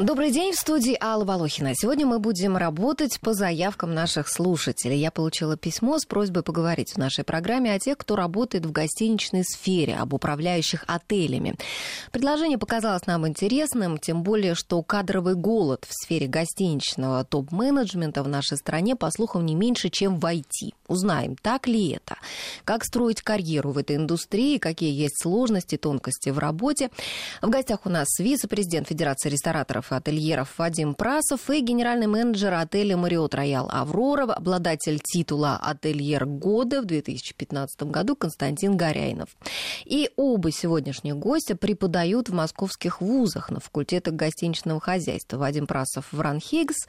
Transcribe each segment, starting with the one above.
Добрый день, в студии Алла Волохина. Сегодня мы будем работать по заявкам наших слушателей. Я получила письмо с просьбой поговорить в нашей программе о тех, кто работает в гостиничной сфере, об управляющих отелями. Предложение показалось нам интересным, тем более, что кадровый голод в сфере гостиничного топ-менеджмента в нашей стране, по слухам, не меньше, чем в IT. Узнаем, так ли это, как строить карьеру в этой индустрии, какие есть сложности, тонкости в работе. В гостях у нас вице-президент Федерации рестораторов и ательеров Вадим Прасов и генеральный менеджер отеля «Мариот Роял Аврора», обладатель титула «Ательер года» в 2015 году Константин Горяйнов. И оба сегодняшних гостя преподают в московских вузах на факультетах гостиничного хозяйства. Вадим Прасов в РАНХИГС,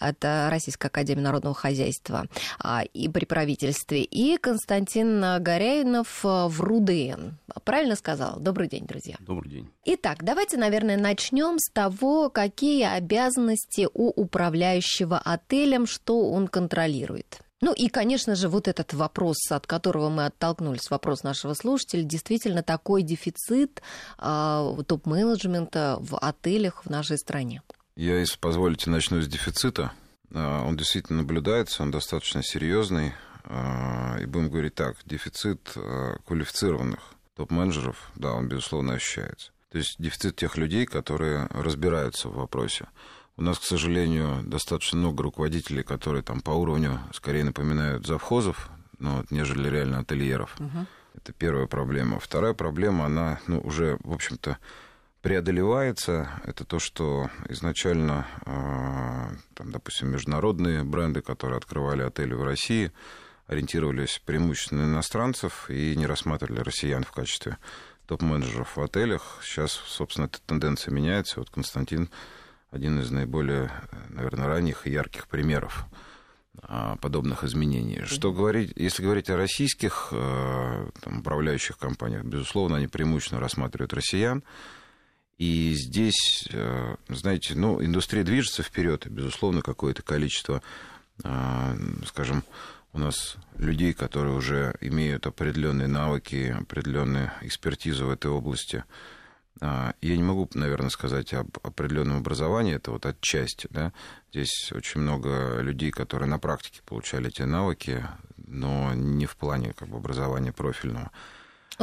это Российская академия народного хозяйства, а, и при правительстве, и Константин Горяйнов в РУДН. Правильно сказал? Добрый день, друзья. Добрый день. Итак, давайте, наверное, начнем с того, какие обязанности у управляющего отелем, что он контролирует. Ну и, конечно же, вот этот вопрос, от которого мы оттолкнулись, вопрос нашего слушателя, действительно такой дефицит э, топ-менеджмента в отелях в нашей стране. Я, если позволите, начну с дефицита. Он действительно наблюдается, он достаточно серьезный. И будем говорить так, дефицит квалифицированных топ-менеджеров, да, он, безусловно, ощущается. То есть дефицит тех людей, которые разбираются в вопросе. У нас, к сожалению, достаточно много руководителей, которые там по уровню скорее напоминают завхозов, ну, нежели реально ательеров. Угу. Это первая проблема. Вторая проблема, она ну, уже, в общем-то, преодолевается. Это то, что изначально, там, допустим, международные бренды, которые открывали отели в России, ориентировались преимущественно на иностранцев и не рассматривали россиян в качестве топ-менеджеров в отелях. Сейчас, собственно, эта тенденция меняется. Вот Константин один из наиболее, наверное, ранних и ярких примеров а, подобных изменений. Что говорить, если говорить о российских э, там, управляющих компаниях, безусловно, они преимущественно рассматривают россиян. И здесь, э, знаете, ну, индустрия движется вперед, и, безусловно, какое-то количество, э, скажем, у нас людей, которые уже имеют определенные навыки, определенную экспертизу в этой области. А, я не могу, наверное, сказать об определенном образовании, это вот отчасти, да. Здесь очень много людей, которые на практике получали эти навыки, но не в плане как бы, образования профильного.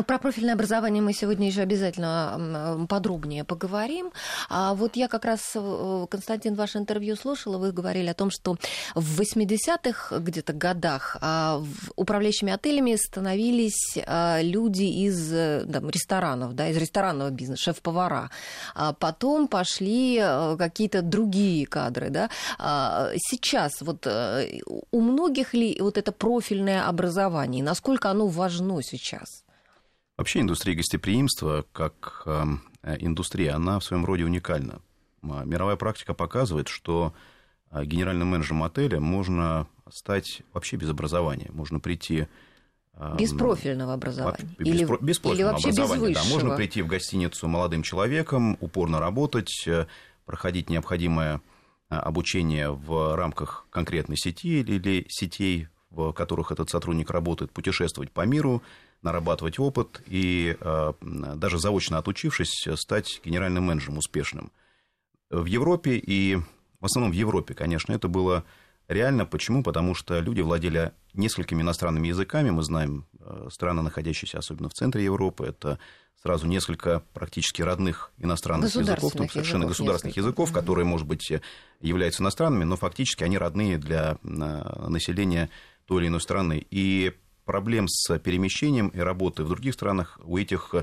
Про профильное образование мы сегодня еще обязательно подробнее поговорим. А вот я как раз, э, Константин, ваше интервью слушала, вы говорили о том, что в 80-х где-то годах а, управляющими отелями становились а, люди из э, там, ресторанов, да, из ресторанного бизнеса, шеф-повара. А потом пошли э, какие-то другие кадры. Да. Сейчас вот у многих ли вот это профильное образование, насколько оно важно сейчас? Вообще индустрия гостеприимства, как эм, э, индустрия, она в своем роде уникальна. Мировая практика показывает, что э, генеральным менеджером отеля можно стать вообще без образования. Можно прийти... Эм, без профильного образования. Без, или, без профильного или вообще образования, без да. Можно прийти в гостиницу молодым человеком, упорно работать, э, проходить необходимое обучение в рамках конкретной сети или сетей, в которых этот сотрудник работает, путешествовать по миру, нарабатывать опыт и э, даже заочно отучившись, стать генеральным менеджером успешным. В Европе и в основном в Европе, конечно, это было реально. Почему? Потому что люди владели несколькими иностранными языками. Мы знаем э, страны, находящиеся особенно в центре Европы. Это сразу несколько практически родных иностранных языков, там совершенно языков, государственных несколько. языков, которые, может быть, являются иностранными, но фактически они родные для э, населения той или иной страны. И проблем с перемещением и работой в других странах у этих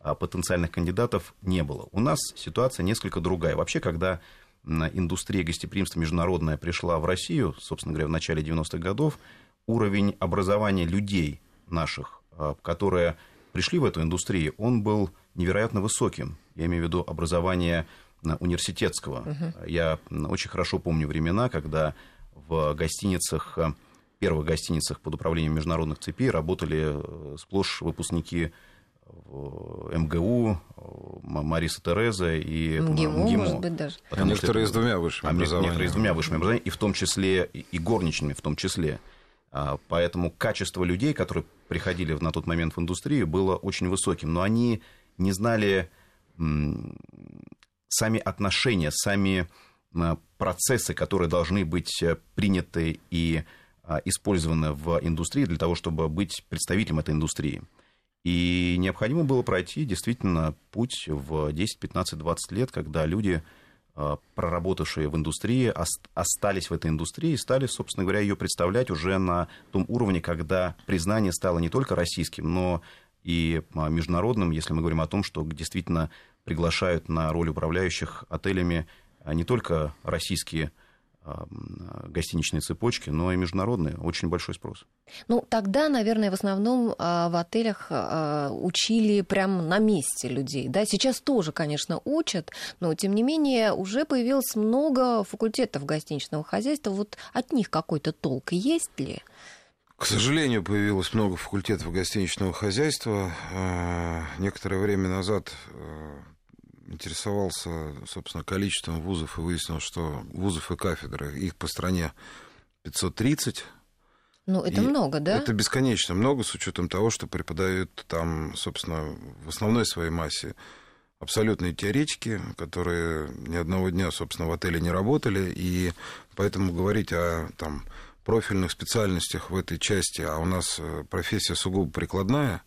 а, потенциальных кандидатов не было. У нас ситуация несколько другая. Вообще, когда индустрия гостеприимства международная пришла в Россию, собственно говоря, в начале 90-х годов, уровень образования людей наших, а, которые пришли в эту индустрию, он был невероятно высоким. Я имею в виду образование университетского. Угу. Я очень хорошо помню времена, когда в гостиницах первых гостиницах под управлением международных цепей работали э, сплошь выпускники МГУ, Мариса Тереза и МГИМО, МГИМО. может быть, даже. Потому некоторые что, с двумя высшими образованиями. Некоторые с двумя высшими образованиями, и в том числе, и горничными в том числе. Поэтому качество людей, которые приходили на тот момент в индустрию, было очень высоким. Но они не знали сами отношения, сами процессы, которые должны быть э, приняты и использованы в индустрии для того, чтобы быть представителем этой индустрии. И необходимо было пройти действительно путь в 10, 15, 20 лет, когда люди, а, проработавшие в индустрии, остались в этой индустрии и стали, собственно говоря, ее представлять уже на том уровне, когда признание стало не только российским, но и а, международным, если мы говорим о том, что действительно приглашают на роль управляющих отелями а, не только российские гостиничные цепочки, но и международные. Очень большой спрос. Ну, тогда, наверное, в основном а, в отелях а, учили прямо на месте людей. Да? Сейчас тоже, конечно, учат, но, тем не менее, уже появилось много факультетов гостиничного хозяйства. Вот от них какой-то толк есть ли? К сожалению, появилось много факультетов гостиничного хозяйства. А, некоторое время назад интересовался, собственно, количеством вузов и выяснил, что вузов и кафедры, их по стране 530. Ну, это и много, да? Это бесконечно много, с учетом того, что преподают там, собственно, в основной своей массе абсолютные теоретики, которые ни одного дня, собственно, в отеле не работали, и поэтому говорить о там, профильных специальностях в этой части, а у нас э, профессия сугубо прикладная,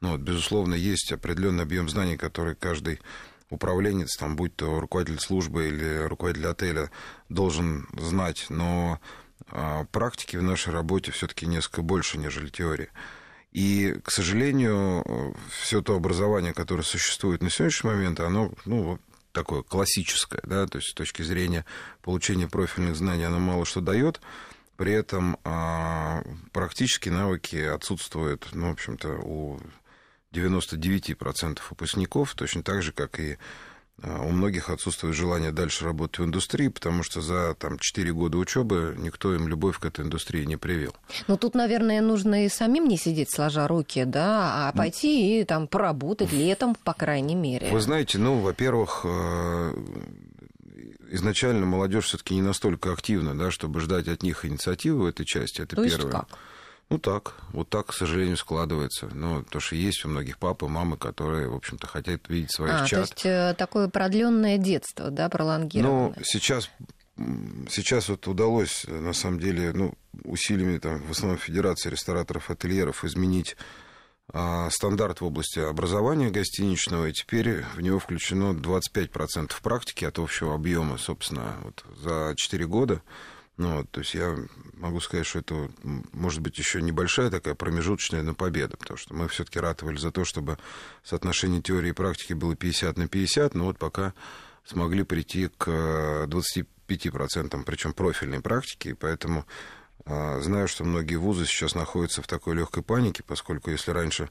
ну, вот, безусловно, есть определенный объем знаний, который каждый управленец, там, будь то руководитель службы или руководитель отеля, должен знать, но а, практики в нашей работе все-таки несколько больше, нежели теории. И, к сожалению, все то образование, которое существует на сегодняшний момент, оно ну, такое классическое, да, то есть с точки зрения получения профильных знаний оно мало что дает, при этом а, практические навыки отсутствуют, ну, в общем-то, у 99% выпускников, точно так же, как и а, у многих отсутствует желание дальше работать в индустрии, потому что за там, 4 года учебы никто им любовь к этой индустрии не привил. Ну, тут, наверное, нужно и самим не сидеть сложа руки, да, а пойти и там поработать летом, по крайней мере. Вы знаете, ну, во-первых, э, изначально молодежь все-таки не настолько активна, да, чтобы ждать от них инициативы в этой части. Это То первое. Есть как? Ну так, вот так, к сожалению, складывается. Ну, то, что есть у многих папы, мамы, которые, в общем-то, хотят видеть своих а, чад. То есть э, такое продленное детство, да, пролонгированное? Ну, сейчас, сейчас вот удалось, на самом деле, ну, усилиями, там, в основном Федерации рестораторов, ательеров изменить а, стандарт в области образования гостиничного, и теперь в него включено 25% практики от общего объема, собственно, вот за 4 года. Ну, вот, то есть я могу сказать, что это может быть еще небольшая такая промежуточная, но победа, потому что мы все-таки ратовали за то, чтобы соотношение теории и практики было 50 на 50, но вот пока смогли прийти к 25%, причем профильной практики, поэтому а, знаю, что многие вузы сейчас находятся в такой легкой панике, поскольку если раньше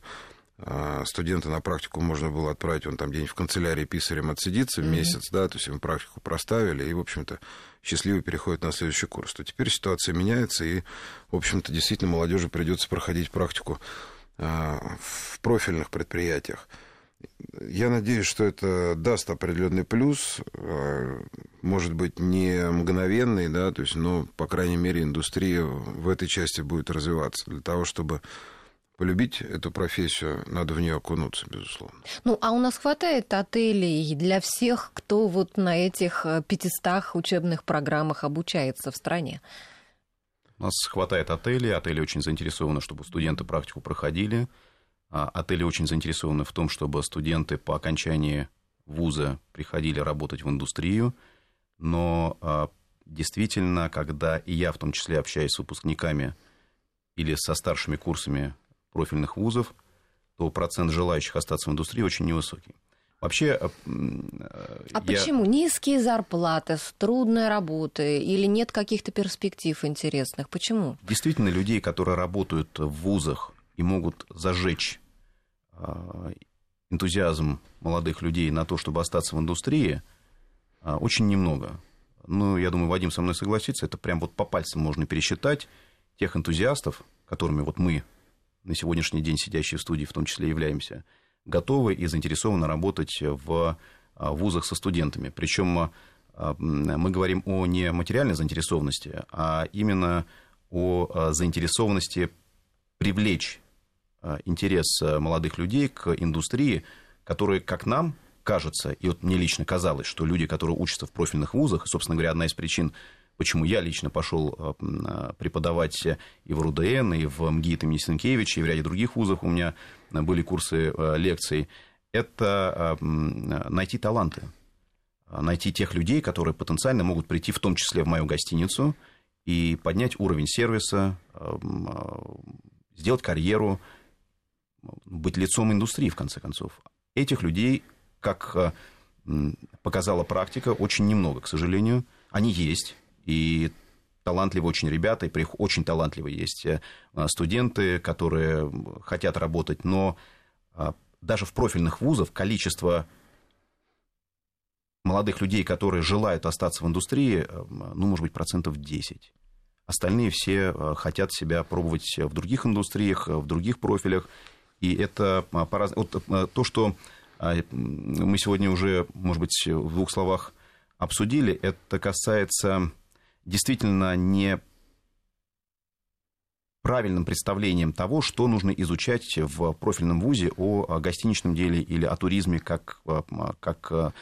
студента на практику можно было отправить, он там где-нибудь в канцелярии писарем отсидится mm-hmm. месяц, да, то есть ему практику проставили, и, в общем-то, счастливо переходит на следующий курс. То теперь ситуация меняется, и, в общем-то, действительно молодежи придется проходить практику а, в профильных предприятиях. Я надеюсь, что это даст определенный плюс, а, может быть, не мгновенный, да, то есть, но, по крайней мере, индустрия в этой части будет развиваться для того, чтобы полюбить эту профессию, надо в нее окунуться, безусловно. Ну, а у нас хватает отелей для всех, кто вот на этих 500 э, учебных программах обучается в стране? У нас хватает отелей, отели очень заинтересованы, чтобы студенты практику проходили. А отели очень заинтересованы в том, чтобы студенты по окончании вуза приходили работать в индустрию. Но а, действительно, когда и я в том числе общаюсь с выпускниками или со старшими курсами профильных вузов, то процент желающих остаться в индустрии очень невысокий. Вообще, э, а я... почему низкие зарплаты, трудная работа или нет каких-то перспектив интересных? Почему? Действительно, людей, которые работают в вузах и могут зажечь э, энтузиазм молодых людей на то, чтобы остаться в индустрии, э, очень немного. Ну, я думаю, Вадим со мной согласится, это прям вот по пальцам можно пересчитать тех энтузиастов, которыми вот мы на сегодняшний день сидящие в студии в том числе являемся, готовы и заинтересованы работать в а, вузах со студентами. Причем а, мы говорим о не материальной заинтересованности, а именно о заинтересованности привлечь интерес молодых людей к индустрии, которые, как нам кажется, и вот мне лично казалось, что люди, которые учатся в профильных вузах, собственно говоря, одна из причин, почему я лично пошел преподавать и в РУДН, и в МГИТ имени Сенкевича, и в ряде других вузов у меня были курсы лекций, это найти таланты найти тех людей, которые потенциально могут прийти в том числе в мою гостиницу и поднять уровень сервиса, э, сделать карьеру, быть лицом индустрии, в конце концов. Этих людей, как э, показала практика, очень немного, к сожалению. Они есть, и талантливые очень ребята, и очень талантливые есть э, студенты, которые хотят работать, но даже в профильных вузах количество молодых людей, которые желают остаться в индустрии, э, ну, может быть, процентов 10. Остальные все э, хотят себя пробовать в других индустриях, в других профилях. И это э, пораз... вот то, что мы сегодня уже, может быть, в двух словах обсудили, это касается действительно не правильным представлением того, что нужно изучать в профильном вузе о гостиничном деле или о туризме как, как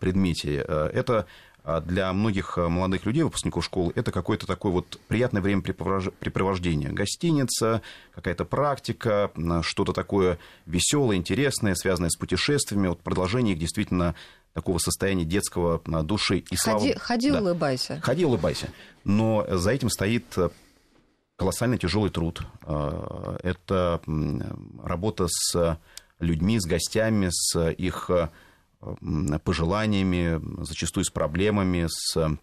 предмете. Э, это для многих э, молодых людей, выпускников школы, это какое-то такое вот приятное времяпрепровождение. Гостиница, какая-то практика, что-то такое веселое, интересное, связанное с путешествиями. Вот продолжение их действительно такого состояния детского души. И слава... Ходи, ходи да. улыбайся. Ходи, улыбайся. Но за этим стоит э, колоссально тяжелый труд. Это работа с людьми, с гостями, с их пожеланиями, зачастую с проблемами, с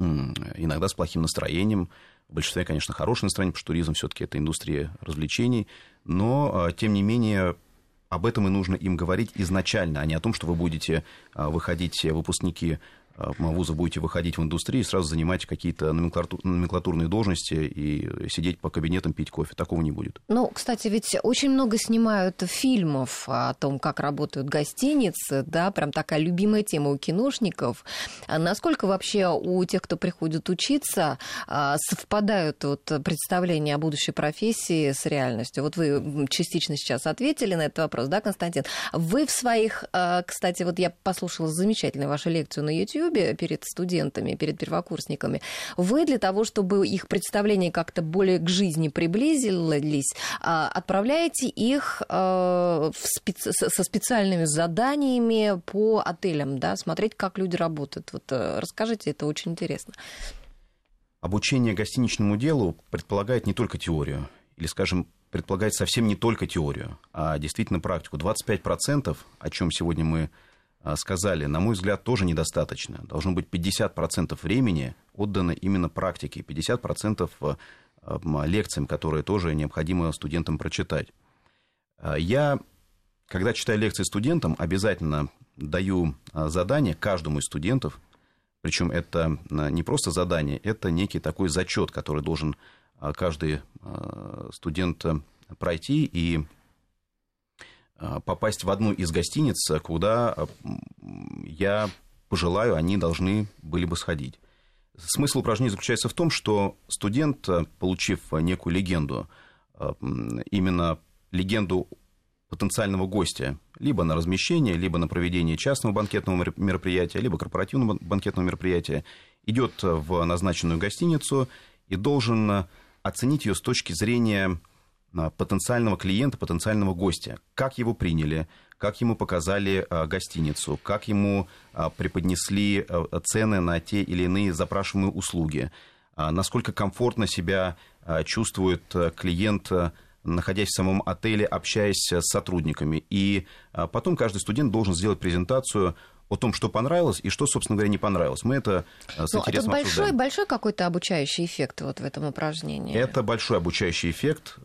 иногда с плохим настроением. В большинстве, конечно, хорошее настроение, потому что туризм все-таки это индустрия развлечений. Но, а, тем не менее, об этом и нужно им говорить изначально, а не о том, что вы будете а, выходить, выпускники Э, вузов будете выходить в индустрию и сразу занимать какие-то номенклатур, номенклатурные должности и сидеть по кабинетам пить кофе. Такого не будет. Ну, кстати, ведь очень много снимают фильмов о том, как работают гостиницы, да, прям такая любимая тема у киношников. А насколько вообще у тех, кто приходит учиться, а, совпадают вот представления о будущей профессии с реальностью? Вот вы частично сейчас ответили на этот вопрос, да, Константин? Вы в своих, а, кстати, вот я послушала замечательную вашу лекцию на YouTube, YouTube перед студентами, перед первокурсниками, вы для того, чтобы их представления как-то более к жизни приблизились, а, отправляете их а, специ... со специальными заданиями по отелям, да, смотреть, как люди работают. Вот э, расскажите, это очень интересно. Обучение гостиничному делу предполагает не только теорию, или, скажем, предполагает совсем не только теорию, а действительно практику. 25%, о чем сегодня мы сказали, на мой взгляд, тоже недостаточно. Должно быть 50% времени отдано именно практике, 50% а, лекциям, которые тоже необходимо студентам прочитать. А, я, когда читаю лекции студентам, обязательно даю задание каждому из студентов, причем это не просто задание, это некий такой зачет, который должен каждый студент пройти и попасть в одну из гостиниц, куда э, я пожелаю, они должны были бы сходить. Смысл упражнения заключается в том, что студент, э, получив некую легенду, именно легенду потенциального гостя, либо на размещение, либо на проведение частного банкетного мероприятия, либо корпоративного банкетного мероприятия, идет в назначенную гостиницу и должен оценить ее с точки зрения потенциального клиента, потенциального гостя. Как его приняли, как ему показали а, гостиницу, как ему а, преподнесли а, цены на те или иные запрашиваемые услуги, насколько комфортно себя чувствует клиент, находясь в самом отеле, общаясь с сотрудниками. И потом каждый студент должен сделать презентацию о том, что понравилось и что, собственно говоря, не понравилось. Мы это с ну, интересом это большой, большой какой-то обучающий эффект вот в этом упражнении? Это большой обучающий эффект.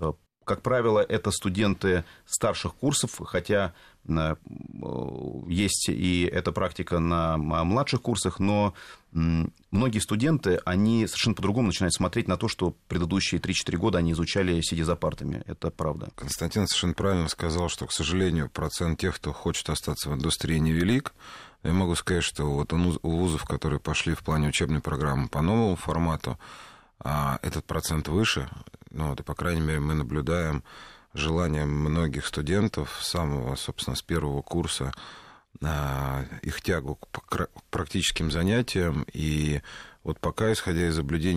Как правило, это студенты старших курсов, хотя э, есть и эта практика на младших курсах, но многие студенты, они совершенно по-другому начинают смотреть на то, что предыдущие 3-4 года они изучали, сидя за партами. Это правда. Константин совершенно правильно сказал, что, к сожалению, процент тех, кто хочет остаться в индустрии, невелик. Я могу сказать, что вот у вузов, которые пошли в плане учебной программы по новому формату, а этот процент выше. Ну, вот, по крайней мере, мы наблюдаем желание многих студентов с самого, собственно, с первого курса их тягу к практическим занятиям. И вот пока, исходя из наблюдений